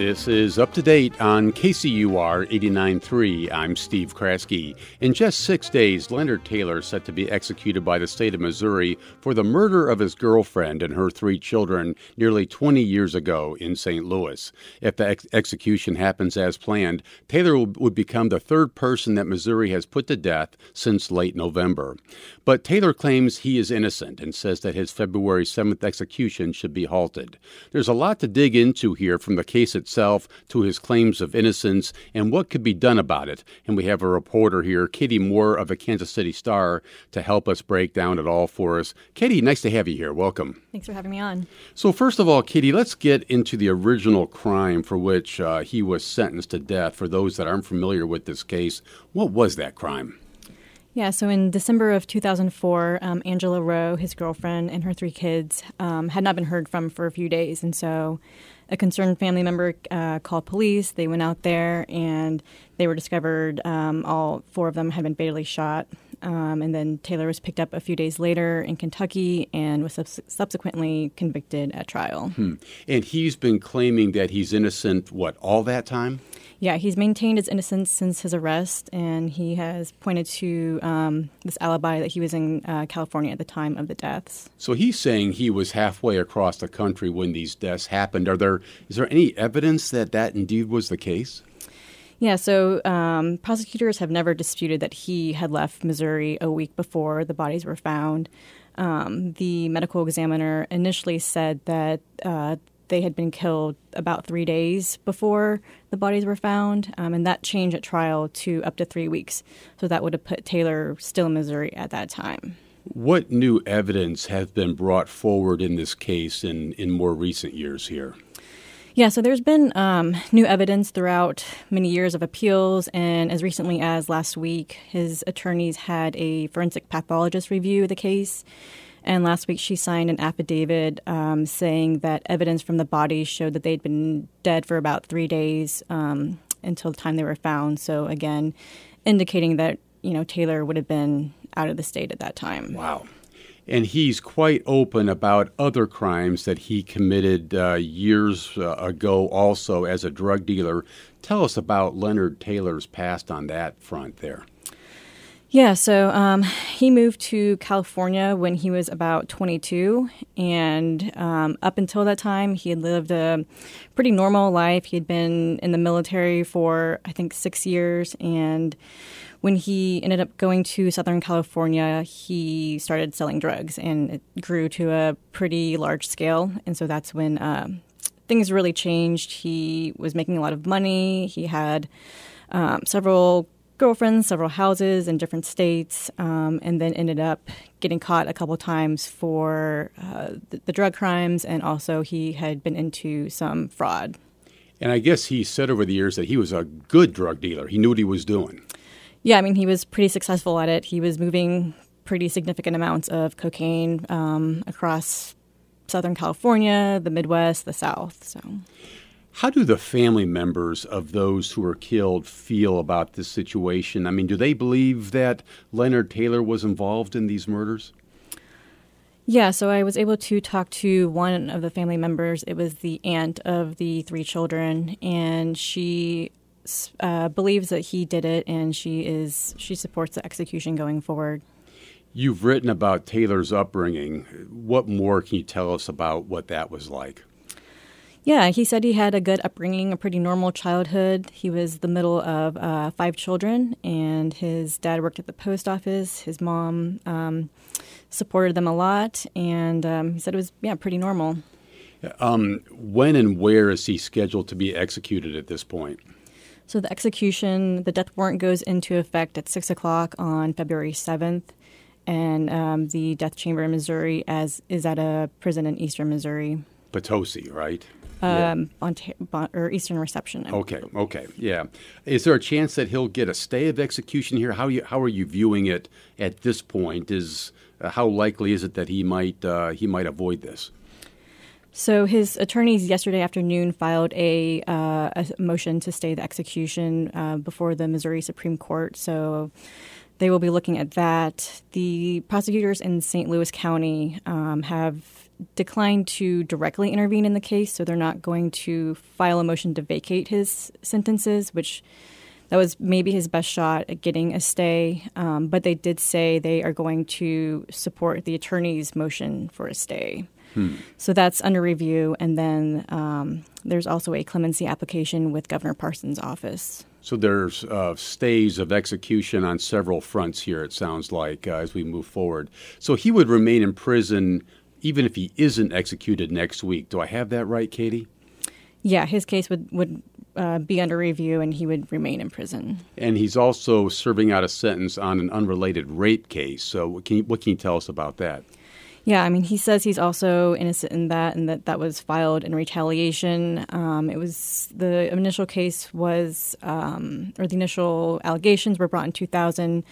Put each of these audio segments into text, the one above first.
This is up to date on KCUR 89.3. I'm Steve Kraske. In just six days, Leonard Taylor is set to be executed by the state of Missouri for the murder of his girlfriend and her three children nearly 20 years ago in St. Louis. If the ex- execution happens as planned, Taylor would become the third person that Missouri has put to death since late November. But Taylor claims he is innocent and says that his February 7th execution should be halted. There's a lot to dig into here from the case itself to his claims of innocence and what could be done about it. And we have a reporter here, Katie Moore of the Kansas City Star, to help us break down it all for us. Katie, nice to have you here. Welcome. Thanks for having me on. So, first of all, Katie, let's get into the original crime for which uh, he was sentenced to death. For those that aren't familiar with this case, what was that crime? Yeah, so in December of 2004, um, Angela Rowe, his girlfriend, and her three kids um, had not been heard from for a few days. And so a concerned family member uh, called police. They went out there and they were discovered. Um, all four of them had been fatally shot. Um, and then Taylor was picked up a few days later in Kentucky and was subs- subsequently convicted at trial. Hmm. And he's been claiming that he's innocent, what, all that time? Yeah, he's maintained his innocence since his arrest, and he has pointed to um, this alibi that he was in uh, California at the time of the deaths. So he's saying he was halfway across the country when these deaths happened. Are there is there any evidence that that indeed was the case? Yeah, so um, prosecutors have never disputed that he had left Missouri a week before the bodies were found. Um, the medical examiner initially said that uh, they had been killed about three days before the bodies were found, um, and that changed at trial to up to three weeks. So that would have put Taylor still in Missouri at that time. What new evidence has been brought forward in this case in, in more recent years here? Yeah, so there's been um, new evidence throughout many years of appeals, and as recently as last week, his attorneys had a forensic pathologist review the case. And last week, she signed an affidavit um, saying that evidence from the body showed that they'd been dead for about three days um, until the time they were found. So, again, indicating that, you know, Taylor would have been out of the state at that time. Wow. And he's quite open about other crimes that he committed uh, years uh, ago, also as a drug dealer. Tell us about Leonard Taylor's past on that front there. Yeah, so um, he moved to California when he was about 22, and um, up until that time, he had lived a pretty normal life. He had been in the military for, I think, six years, and when he ended up going to Southern California, he started selling drugs, and it grew to a pretty large scale. And so that's when uh, things really changed. He was making a lot of money. He had um, several girlfriends, several houses in different states, um, and then ended up getting caught a couple times for uh, the, the, drug crimes, and also he had been into some fraud. And I guess he said over the years that he was a good drug dealer. He knew what he was doing. Yeah, I mean, he was pretty successful at it. He was moving pretty significant amounts of cocaine um, across Southern California, the Midwest, the South. So. How do the family members of those who were killed feel about this situation? I mean, do they believe that Leonard Taylor was involved in these murders? Yeah, so I was able to talk to one of the family members. It was the aunt of the three children, and she uh, believes that he did it, and she is she supports the execution going forward. You've written about Taylor's upbringing. What more can you tell us about what that was like? Yeah, he said he had a good upbringing, a pretty normal childhood. He was the middle of uh, five children, and his dad worked at the post office. His mom um, supported them a lot, and um, he said it was yeah pretty normal. Um, when and where is he scheduled to be executed at this point? So the execution, the death warrant goes into effect at six o'clock on February seventh, and um, the death chamber in Missouri as is at a prison in eastern Missouri. Potosi, right? Um, yeah. or Eastern Reception. Okay, okay, yeah. Is there a chance that he'll get a stay of execution here? How you, how are you viewing it at this point? Is uh, how likely is it that he might uh, he might avoid this? So his attorneys yesterday afternoon filed a, uh, a motion to stay the execution uh, before the Missouri Supreme Court. So they will be looking at that. The prosecutors in St. Louis County um, have declined to directly intervene in the case, so they're not going to file a motion to vacate his sentences, which that was maybe his best shot at getting a stay. Um, but they did say they are going to support the attorney's motion for a stay. Hmm. So that's under review, and then um, there's also a clemency application with Governor Parson's office. So there's uh, stays of execution on several fronts here. It sounds like uh, as we move forward. So he would remain in prison even if he isn't executed next week. Do I have that right, Katie? Yeah, his case would would uh, be under review, and he would remain in prison. And he's also serving out a sentence on an unrelated rape case. So, can you, what can you tell us about that? Yeah, I mean, he says he's also innocent in that, and that that was filed in retaliation. Um, it was the initial case was, um, or the initial allegations were brought in 2000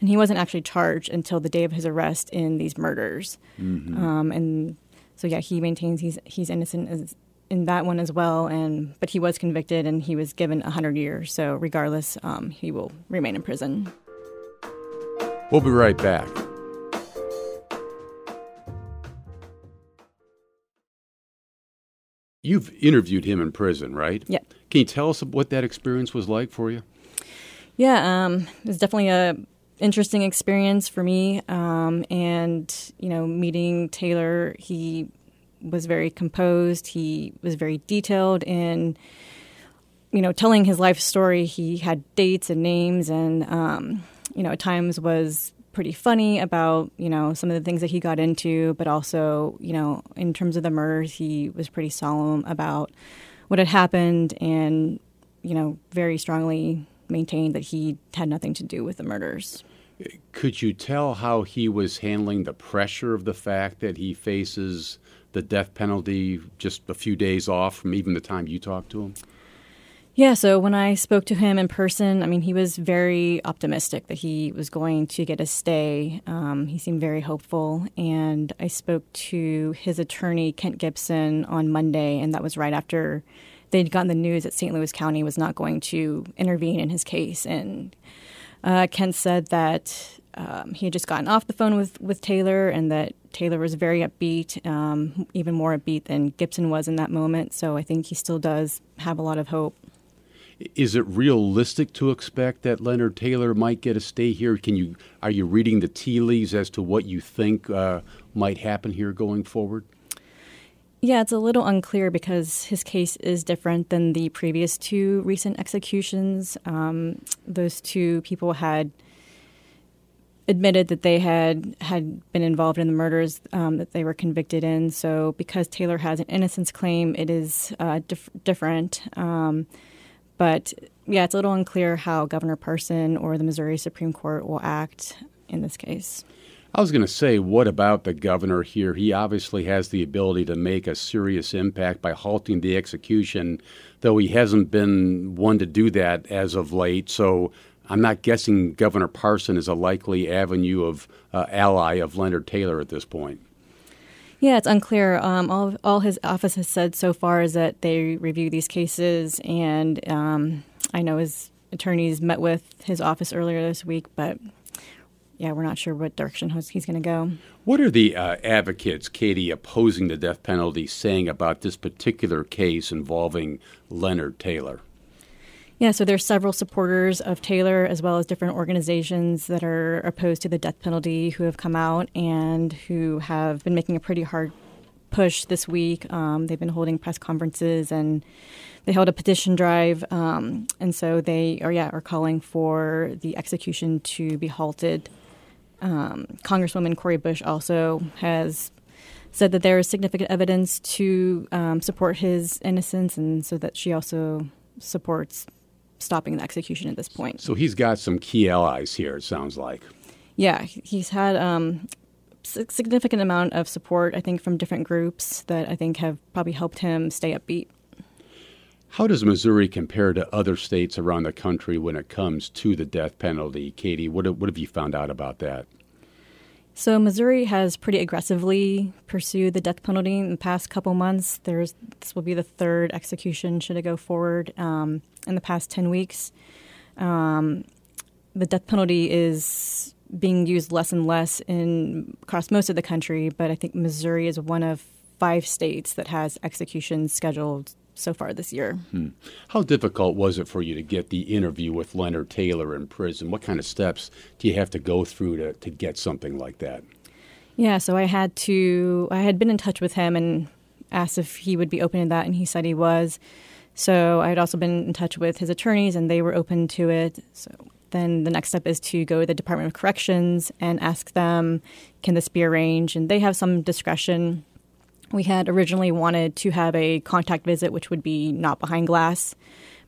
and he wasn't actually charged until the day of his arrest in these murders. Mm-hmm. Um, and so, yeah, he maintains he's he's innocent as, in that one as well. And but he was convicted and he was given hundred years. So, regardless, um, he will remain in prison. We'll be right back. You've interviewed him in prison, right? Yeah. Can you tell us what that experience was like for you? Yeah, um, it was definitely a interesting experience for me. Um, and, you know, meeting Taylor, he was very composed. He was very detailed in, you know, telling his life story. He had dates and names and, um, you know, at times was pretty funny about, you know, some of the things that he got into, but also, you know, in terms of the murders, he was pretty solemn about what had happened and, you know, very strongly maintained that he had nothing to do with the murders. Could you tell how he was handling the pressure of the fact that he faces the death penalty just a few days off from even the time you talked to him? Yeah, so when I spoke to him in person, I mean, he was very optimistic that he was going to get a stay. Um, he seemed very hopeful. And I spoke to his attorney, Kent Gipson, on Monday, and that was right after they'd gotten the news that St. Louis County was not going to intervene in his case. And uh, Kent said that um, he had just gotten off the phone with, with Taylor and that Taylor was very upbeat, um, even more upbeat than Gipson was in that moment. So I think he still does have a lot of hope. Is it realistic to expect that Leonard Taylor might get a stay here? Can you are you reading the tea leaves as to what you think uh, might happen here going forward? Yeah, it's a little unclear because his case is different than the previous two recent executions. Um, those two people had admitted that they had had been involved in the murders um, that they were convicted in. So, because Taylor has an innocence claim, it is uh, dif- different. Um, but yeah, it's a little unclear how Governor Parson or the Missouri Supreme Court will act in this case. I was going to say, what about the governor here? He obviously has the ability to make a serious impact by halting the execution, though he hasn't been one to do that as of late. So I'm not guessing Governor Parson is a likely avenue of uh, ally of Leonard Taylor at this point. Yeah, it's unclear. Um, all, all his office has said so far is that they review these cases, and um, I know his attorneys met with his office earlier this week, but yeah, we're not sure what direction he's going to go. What are the uh, advocates, Katie, opposing the death penalty saying about this particular case involving Leonard Taylor? Yeah, so there's several supporters of Taylor as well as different organizations that are opposed to the death penalty who have come out and who have been making a pretty hard push this week. Um, they've been holding press conferences and they held a petition drive, um, and so they are yeah are calling for the execution to be halted. Um, Congresswoman Cori Bush also has said that there is significant evidence to um, support his innocence, and so that she also supports stopping the execution at this point. So he's got some key allies here. It sounds like. Yeah, he's had um, significant amount of support, I think, from different groups that I think have probably helped him stay upbeat. How does Missouri compare to other states around the country when it comes to the death penalty? Katie, what, what have you found out about that? So Missouri has pretty aggressively pursued the death penalty in the past couple months. There's this will be the third execution should it go forward um, in the past ten weeks. Um, the death penalty is being used less and less in across most of the country, but I think Missouri is one of five states that has executions scheduled so far this year. Hmm. How difficult was it for you to get the interview with Leonard Taylor in prison? What kind of steps do you have to go through to, to get something like that? Yeah, so I had to, I had been in touch with him and asked if he would be open to that, and he said he was. So I had also been in touch with his attorneys, and they were open to it. So then the next step is to go to the Department of Corrections and ask them, can this be arranged? And they have some discretion we had originally wanted to have a contact visit, which would be not behind glass,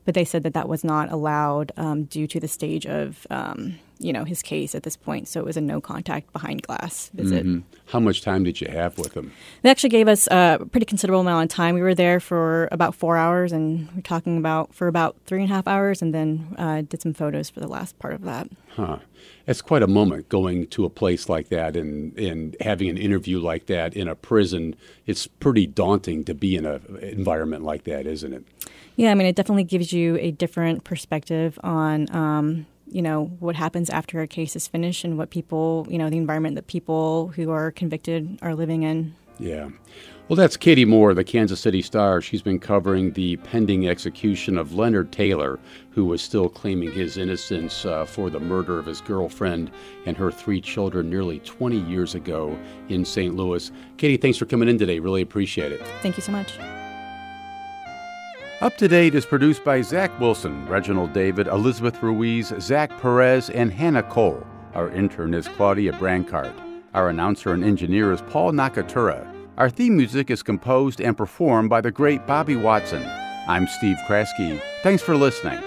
but they said that that was not allowed um, due to the stage of um, you know his case at this point. So it was a no contact behind glass visit. Mm-hmm. How much time did you have with him? They actually gave us a pretty considerable amount of time. We were there for about four hours, and we are talking about for about three and a half hours, and then uh, did some photos for the last part of that. Huh. It's quite a moment going to a place like that and, and having an interview like that in a prison. It's pretty daunting to be in an environment like that, isn't it? Yeah, I mean, it definitely gives you a different perspective on um, you know what happens after a case is finished and what people you know the environment that people who are convicted are living in. Yeah. Well that's katie moore the kansas city star. She's been covering the pending execution of leonard taylor who was still claiming his innocence uh, for the murder of his girlfriend and her three children nearly 20 years ago in st louis. Katie thanks for coming in today. Really appreciate it. Thank you so much up to Date is produced by Zach Wilson, Reginald David, Elizabeth Ruiz, Zach Perez, and Hannah Cole. Our intern is Claudia Brancart. Our announcer and engineer is Paul Nakatura. Our theme music is composed and performed by the great Bobby Watson. I'm Steve Kraske. Thanks for listening.